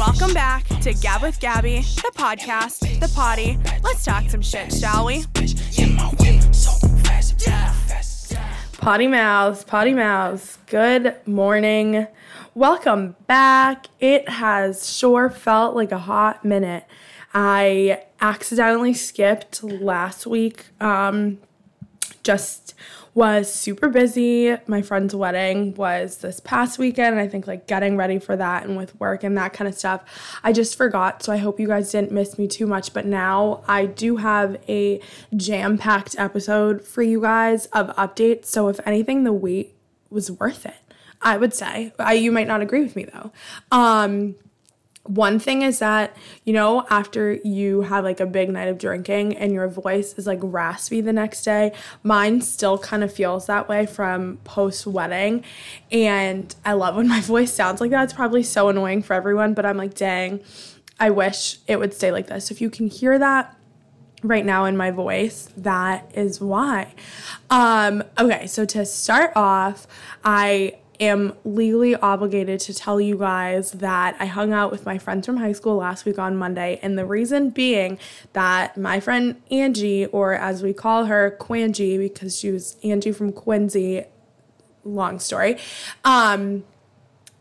Welcome back to Gab with Gabby, the podcast, the potty. Let's talk some shit, shall we? Potty mouths, potty mouths. Good morning. Welcome back. It has sure felt like a hot minute. I accidentally skipped last week. Um, just was super busy. My friend's wedding was this past weekend. I think like getting ready for that and with work and that kind of stuff. I just forgot. So I hope you guys didn't miss me too much. But now I do have a jam packed episode for you guys of updates. So if anything, the wait was worth it. I would say. I, you might not agree with me though. Um, one thing is that, you know, after you have like a big night of drinking and your voice is like raspy the next day, mine still kind of feels that way from post wedding. And I love when my voice sounds like that. It's probably so annoying for everyone, but I'm like, dang, I wish it would stay like this. If you can hear that, right now in my voice that is why um okay so to start off i am legally obligated to tell you guys that I hung out with my friends from high school last week on Monday. And the reason being that my friend Angie, or as we call her, Quangie, because she was Angie from Quincy, long story, um,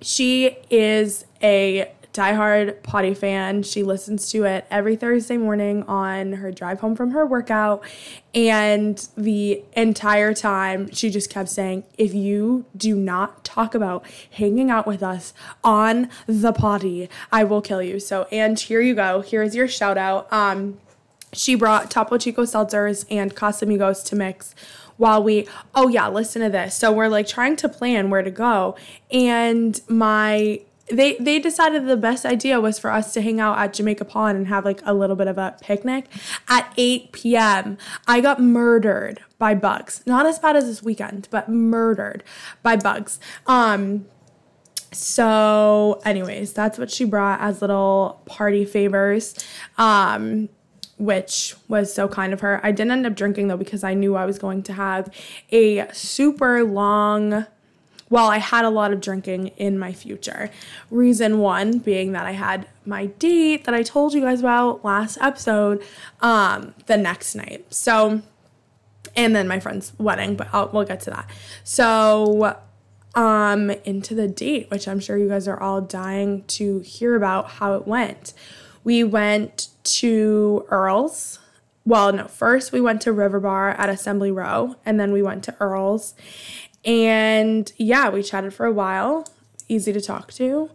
she is a diehard potty fan. She listens to it every Thursday morning on her drive home from her workout. And the entire time, she just kept saying, If you do not talk about hanging out with us on the potty, I will kill you. So, and here you go. Here's your shout out. Um, she brought Topo Chico seltzers and Casamigos to mix while we oh yeah listen to this so we're like trying to plan where to go and my they they decided the best idea was for us to hang out at Jamaica Pond and have like a little bit of a picnic at 8 p.m. I got murdered by bugs. Not as bad as this weekend, but murdered by bugs. Um so anyways, that's what she brought as little party favors. Um which was so kind of her. I didn't end up drinking though because I knew I was going to have a super long well, I had a lot of drinking in my future. Reason one being that I had my date that I told you guys about last episode um, the next night. So, and then my friend's wedding, but I'll, we'll get to that. So, um, into the date, which I'm sure you guys are all dying to hear about how it went. We went to Earl's. Well, no, first we went to River Bar at Assembly Row, and then we went to Earl's. And yeah, we chatted for a while. Easy to talk to.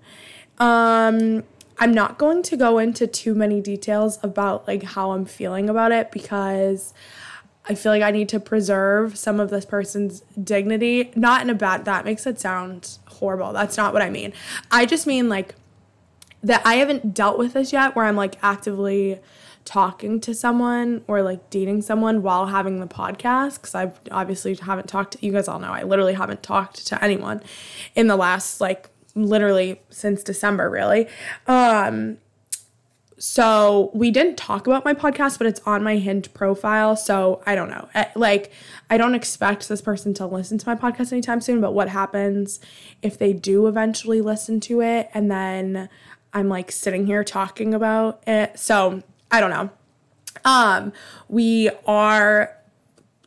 Um, I'm not going to go into too many details about like how I'm feeling about it because I feel like I need to preserve some of this person's dignity. Not in a bad that makes it sound horrible. That's not what I mean. I just mean like that I haven't dealt with this yet where I'm like actively talking to someone or like dating someone while having the podcast because I obviously haven't talked to you guys all know I literally haven't talked to anyone in the last like literally since December really. Um so we didn't talk about my podcast but it's on my Hinge profile so I don't know. Eh, like I don't expect this person to listen to my podcast anytime soon but what happens if they do eventually listen to it and then I'm like sitting here talking about it. So I don't know. Um, we are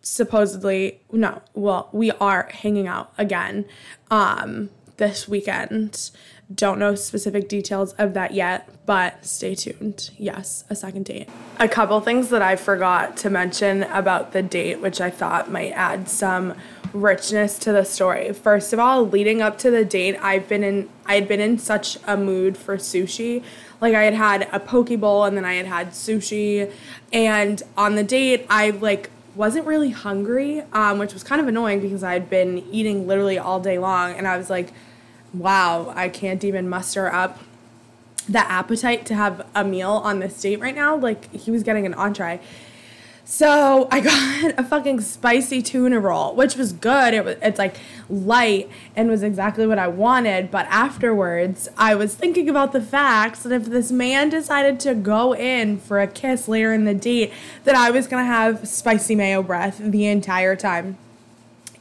supposedly no, well, we are hanging out again um this weekend. Don't know specific details of that yet, but stay tuned. Yes, a second date. A couple things that I forgot to mention about the date, which I thought might add some richness to the story. First of all, leading up to the date, I've been in I had been in such a mood for sushi like I had had a poke bowl and then I had had sushi. And on the date, I like wasn't really hungry, um, which was kind of annoying because I had been eating literally all day long. And I was like, wow, I can't even muster up the appetite to have a meal on this date right now. Like he was getting an entree. So I got a fucking spicy tuna roll, which was good. It was it's like light and was exactly what I wanted. But afterwards, I was thinking about the facts that if this man decided to go in for a kiss later in the date, that I was gonna have spicy mayo breath the entire time.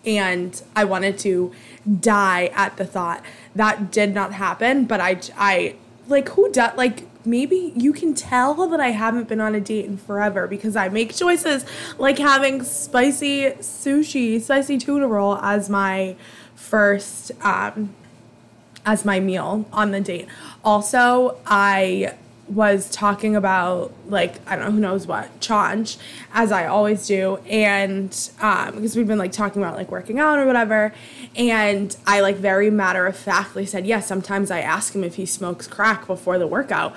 And I wanted to die at the thought. That did not happen, but I I like who does like maybe you can tell that I haven't been on a date in forever because I make choices like having spicy sushi, spicy tuna roll as my first um as my meal on the date. Also, I was talking about like I don't know who knows what change as I always do. And um because we've been like talking about like working out or whatever. And I like very matter of factly said yes sometimes I ask him if he smokes crack before the workout.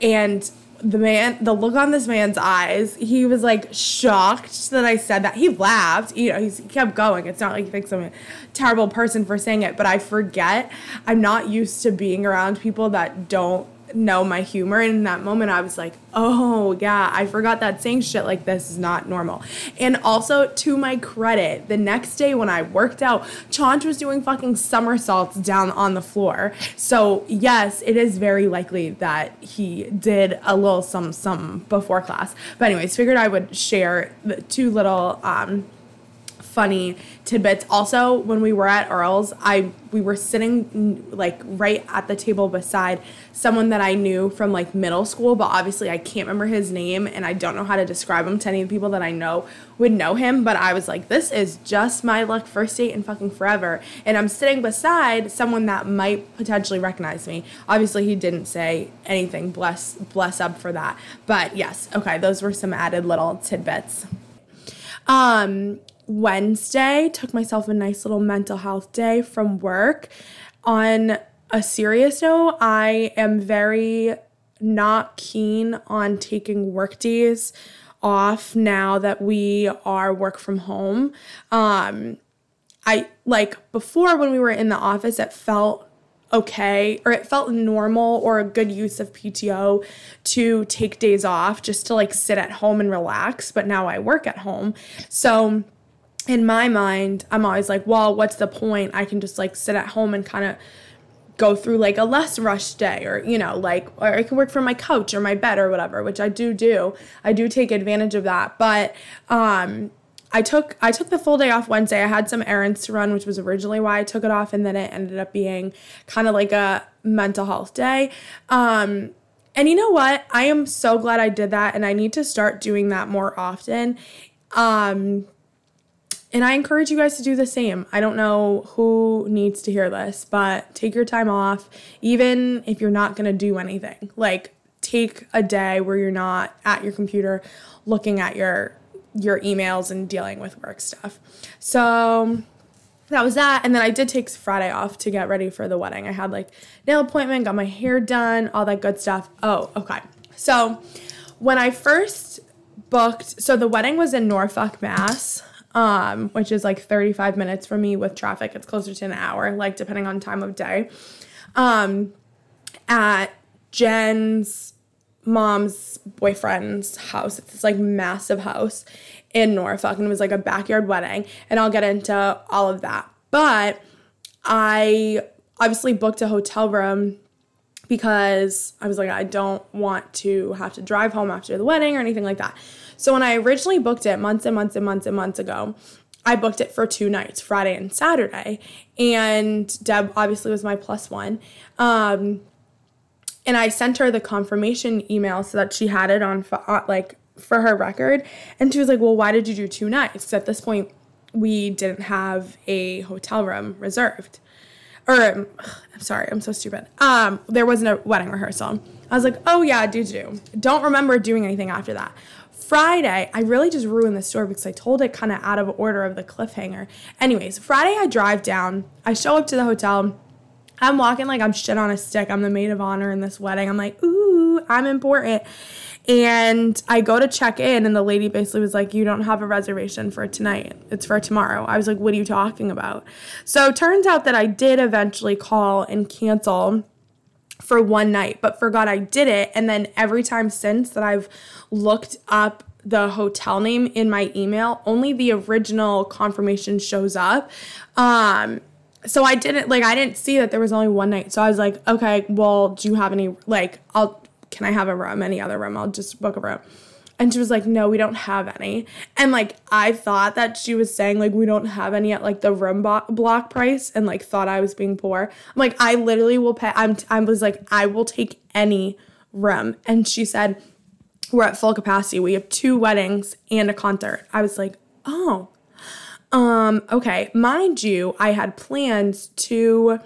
And the man the look on this man's eyes he was like shocked that I said that. He laughed you know he kept going. It's not like he thinks I'm a terrible person for saying it but I forget. I'm not used to being around people that don't know my humor. And in that moment, I was like, oh, yeah, I forgot that saying shit like this is not normal. And also, to my credit, the next day when I worked out, Chaunch was doing fucking somersaults down on the floor. So, yes, it is very likely that he did a little some some before class. But, anyways, figured I would share the two little um, funny tidbits. Also, when we were at Earl's, I we were sitting like right at the table beside someone that I knew from like middle school, but obviously I can't remember his name and I don't know how to describe him to any of the people that I know would know him. But I was like, this is just my luck first date in fucking forever. And I'm sitting beside someone that might potentially recognize me. Obviously, he didn't say anything. Bless bless up for that. But yes, okay, those were some added little tidbits. Um, Wednesday, took myself a nice little mental health day from work. On a serious note, I am very not keen on taking work days off now that we are work from home. Um, I like before when we were in the office, it felt okay or it felt normal or a good use of PTO to take days off just to like sit at home and relax. But now I work at home. So, in my mind, I'm always like, well, what's the point? I can just like sit at home and kind of go through like a less rushed day or you know like or I can work from my couch or my bed or whatever which I do do. I do take advantage of that. But um I took I took the full day off Wednesday. I had some errands to run which was originally why I took it off and then it ended up being kind of like a mental health day. Um and you know what? I am so glad I did that and I need to start doing that more often. Um and I encourage you guys to do the same. I don't know who needs to hear this, but take your time off, even if you're not going to do anything. Like, take a day where you're not at your computer looking at your your emails and dealing with work stuff. So that was that. And then I did take Friday off to get ready for the wedding. I had like nail appointment, got my hair done, all that good stuff. Oh, okay. So when I first booked, so the wedding was in Norfolk, Mass um, which is like 35 minutes for me with traffic. It's closer to an hour, like depending on time of day. Um, at Jen's mom's boyfriend's house. It's this like massive house in Norfolk, and it was like a backyard wedding. And I'll get into all of that. But I obviously booked a hotel room because I was like, I don't want to have to drive home after the wedding or anything like that. So when I originally booked it months and months and months and months ago, I booked it for two nights, Friday and Saturday. And Deb obviously was my plus one. Um, and I sent her the confirmation email so that she had it on uh, like for her record. And she was like, "Well, why did you do two nights?" At this point, we didn't have a hotel room reserved. Or um, I'm sorry, I'm so stupid. Um, there wasn't a wedding rehearsal. I was like, "Oh yeah, do do." Don't remember doing anything after that. Friday, I really just ruined the story because I told it kind of out of order of the cliffhanger. Anyways, Friday I drive down, I show up to the hotel. I'm walking like I'm shit on a stick. I'm the maid of honor in this wedding. I'm like, ooh, I'm important. And I go to check in, and the lady basically was like, You don't have a reservation for tonight. It's for tomorrow. I was like, What are you talking about? So turns out that I did eventually call and cancel for one night, but forgot I did it. And then every time since that I've looked up the hotel name in my email, only the original confirmation shows up. Um, so I didn't like I didn't see that there was only one night. So I was like, okay, well, do you have any like I'll can I have a room, any other room? I'll just book a room. And she was like, no, we don't have any. And like, I thought that she was saying, like, we don't have any at like the room bo- block price and like thought I was being poor. I'm like, I literally will pay. I'm, t- I was like, I will take any room. And she said, we're at full capacity. We have two weddings and a concert. I was like, oh, um, okay. Mind you, I had plans to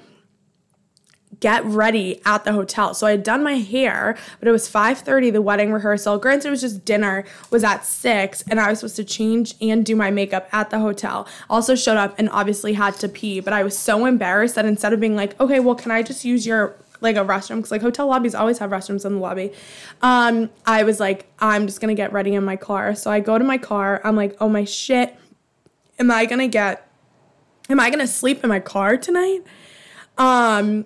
get ready at the hotel. So I had done my hair, but it was 5:30 the wedding rehearsal. Granted it was just dinner was at 6 and I was supposed to change and do my makeup at the hotel. Also showed up and obviously had to pee, but I was so embarrassed that instead of being like, "Okay, well, can I just use your like a restroom because like hotel lobbies always have restrooms in the lobby. Um, I was like, I'm just gonna get ready in my car. So I go to my car. I'm like, oh my shit, am I gonna get? Am I gonna sleep in my car tonight? Um,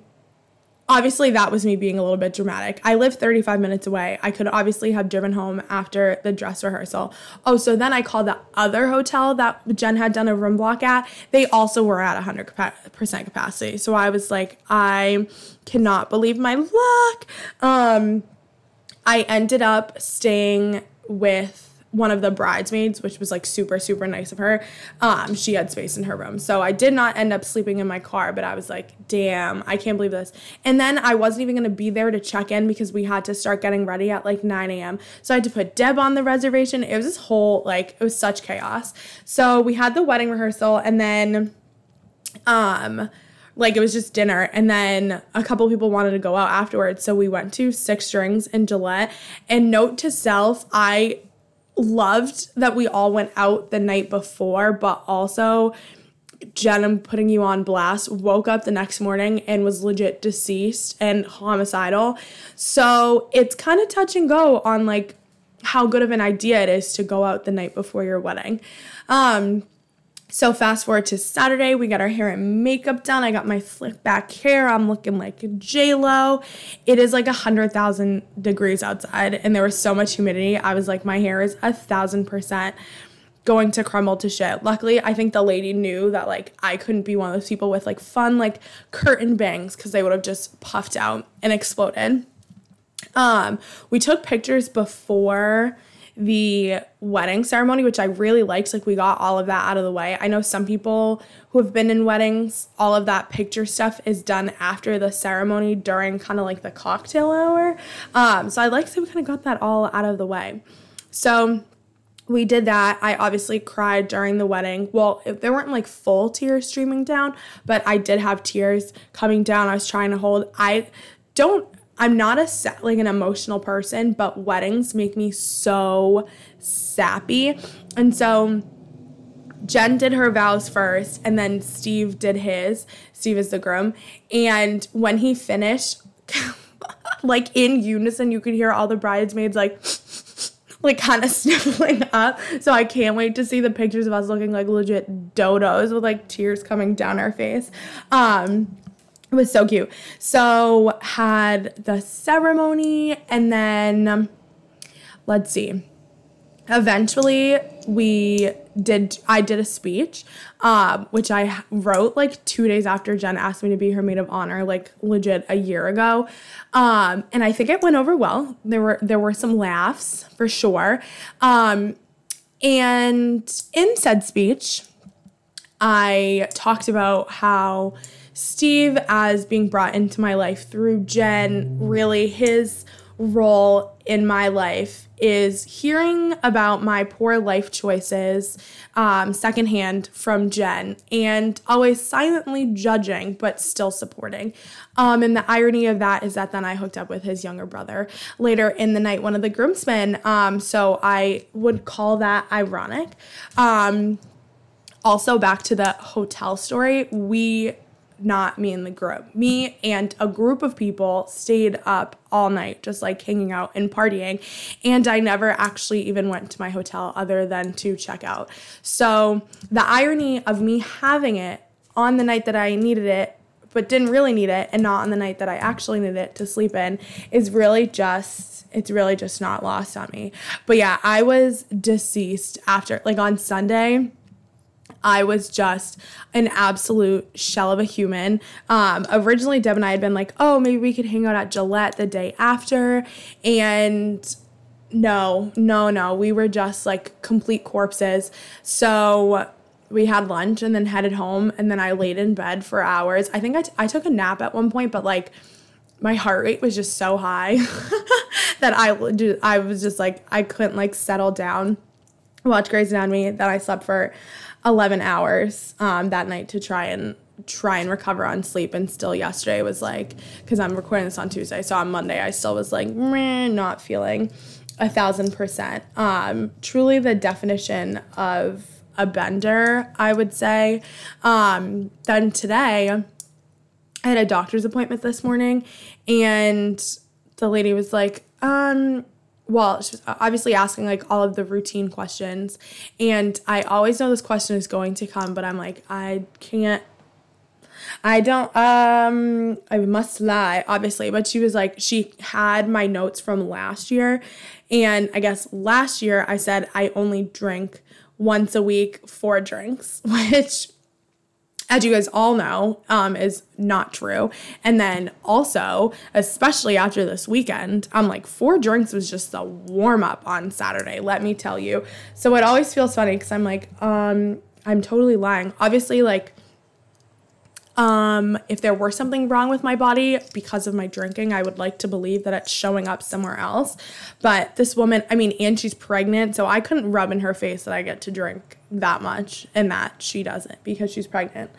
obviously that was me being a little bit dramatic. I live 35 minutes away. I could obviously have driven home after the dress rehearsal. Oh, so then I called the other hotel that Jen had done a room block at. They also were at 100% capacity. So I was like, I cannot believe my luck. Um I ended up staying with one of the bridesmaids, which was like super, super nice of her. Um, she had space in her room. So I did not end up sleeping in my car, but I was like, damn, I can't believe this. And then I wasn't even gonna be there to check in because we had to start getting ready at like 9 a.m. So I had to put Deb on the reservation. It was this whole like it was such chaos. So we had the wedding rehearsal and then um like it was just dinner and then a couple people wanted to go out afterwards so we went to six strings in gillette and note to self i loved that we all went out the night before, but also Jen, I'm putting you on blast, woke up the next morning and was legit deceased and homicidal. So it's kind of touch and go on like how good of an idea it is to go out the night before your wedding. Um, so fast forward to Saturday, we got our hair and makeup done. I got my slick back hair. I'm looking like J Lo. It is like a hundred thousand degrees outside, and there was so much humidity. I was like, my hair is a thousand percent going to crumble to shit. Luckily, I think the lady knew that like I couldn't be one of those people with like fun like curtain bangs because they would have just puffed out and exploded. Um, we took pictures before the wedding ceremony, which I really liked. Like, we got all of that out of the way. I know some people who have been in weddings, all of that picture stuff is done after the ceremony during kind of like the cocktail hour. Um, so I like that we kind of got that all out of the way. So, we did that. I obviously cried during the wedding. Well, there weren't like full tears streaming down, but I did have tears coming down. I was trying to hold. I don't I'm not a like an emotional person, but weddings make me so sappy. And so Jen did her vows first, and then Steve did his. Steve is the groom. And when he finished, like in unison, you could hear all the bridesmaids like like kind of sniffling up. So I can't wait to see the pictures of us looking like legit dodos with like tears coming down our face. Um it was so cute. So had the ceremony and then um, let's see. Eventually we did I did a speech um, which I wrote like 2 days after Jen asked me to be her maid of honor like legit a year ago. Um, and I think it went over well. There were there were some laughs for sure. Um, and in said speech I talked about how Steve as being brought into my life through Jen, really his role in my life is hearing about my poor life choices um, secondhand from Jen and always silently judging but still supporting. Um, and the irony of that is that then I hooked up with his younger brother later in the night, one of the groomsmen. Um, so I would call that ironic. Um, also, back to the hotel story, we not me and the group. Me and a group of people stayed up all night, just like hanging out and partying. And I never actually even went to my hotel other than to check out. So the irony of me having it on the night that I needed it, but didn't really need it, and not on the night that I actually needed it to sleep in, is really just it's really just not lost on me. But yeah, I was deceased after like on Sunday I was just an absolute shell of a human. Um, originally, Deb and I had been like, oh, maybe we could hang out at Gillette the day after. And No, no, no. We were just like complete corpses. So we had lunch and then headed home and then I laid in bed for hours. I think I, t- I took a nap at one point, but like my heart rate was just so high that I I was just like I couldn't like settle down, watch Grey's Anatomy. Then I slept for eleven hours um, that night to try and try and recover on sleep. And still yesterday was like because I'm recording this on Tuesday, so on Monday I still was like not feeling a thousand percent. Um, truly the definition of a bender, I would say. Um, then today I had a doctor's appointment this morning, and the lady was like, um, well, she was obviously asking like all of the routine questions. And I always know this question is going to come, but I'm like, I can't I don't um I must lie, obviously, but she was like she had my notes from last year and I guess last year I said I only drink once a week four drinks, which as you guys all know, um, is not true. And then also, especially after this weekend, I'm like, four drinks was just a warm up on Saturday, let me tell you. So it always feels funny because I'm like, um, I'm totally lying. Obviously, like, um, if there were something wrong with my body because of my drinking, I would like to believe that it's showing up somewhere else. But this woman, I mean, and she's pregnant, so I couldn't rub in her face that I get to drink that much and that she doesn't because she's pregnant.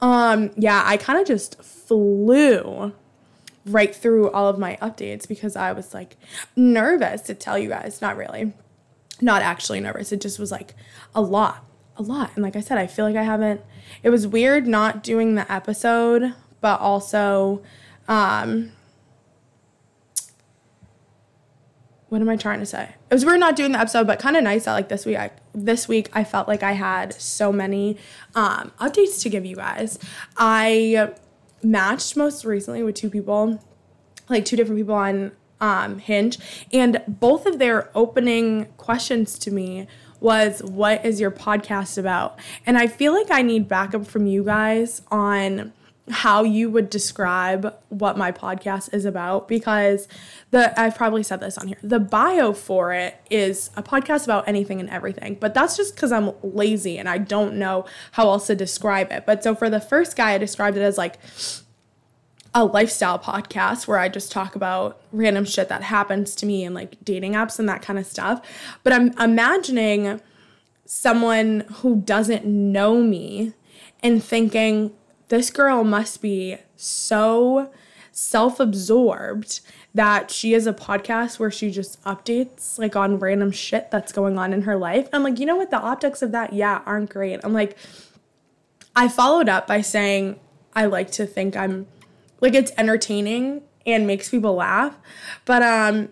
Um, yeah, I kind of just flew right through all of my updates because I was like nervous to tell you guys. Not really. Not actually nervous. It just was like a lot. A lot. And like I said, I feel like I haven't it was weird not doing the episode, but also um what am I trying to say? It was weird not doing the episode, but kind of nice that like this week I this week I felt like I had so many um updates to give you guys. I matched most recently with two people, like two different people on um, Hinge, and both of their opening questions to me was what is your podcast about? And I feel like I need backup from you guys on how you would describe what my podcast is about because the I've probably said this on here. The bio for it is a podcast about anything and everything, but that's just cuz I'm lazy and I don't know how else to describe it. But so for the first guy I described it as like a lifestyle podcast where I just talk about random shit that happens to me and like dating apps and that kind of stuff. But I'm imagining someone who doesn't know me and thinking, this girl must be so self absorbed that she has a podcast where she just updates like on random shit that's going on in her life. I'm like, you know what? The optics of that, yeah, aren't great. I'm like, I followed up by saying, I like to think I'm like it's entertaining and makes people laugh. But um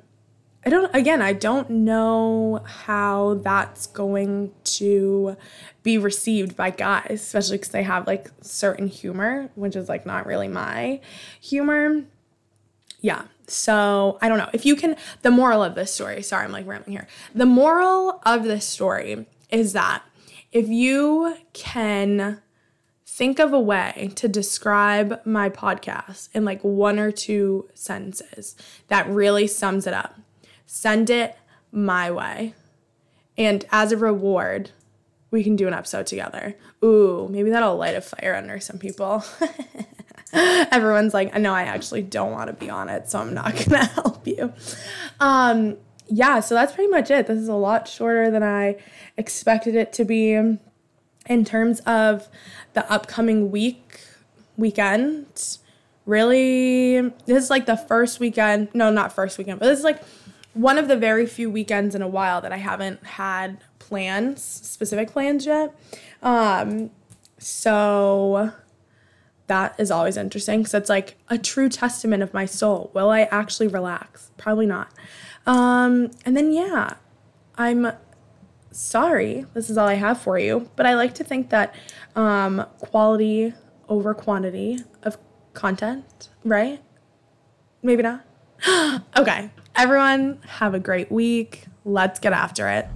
I don't again, I don't know how that's going to be received by guys, especially cuz they have like certain humor, which is like not really my humor. Yeah. So, I don't know. If you can the moral of this story, sorry, I'm like rambling here. The moral of this story is that if you can think of a way to describe my podcast in like one or two sentences that really sums it up. Send it my way. And as a reward, we can do an episode together. Ooh, maybe that'll light a fire under some people. Everyone's like, no, I actually don't want to be on it, so I'm not gonna help you. Um, yeah, so that's pretty much it. This is a lot shorter than I expected it to be in terms of the upcoming week weekend really this is like the first weekend no not first weekend but this is like one of the very few weekends in a while that i haven't had plans specific plans yet. Um so that is always interesting because it's like a true testament of my soul. Will i actually relax? Probably not. Um and then yeah i'm sorry, this is all I have for you. But I like to think that um, quality over quantity of content, right? Maybe not. okay, everyone, have a great week. Let's get after it.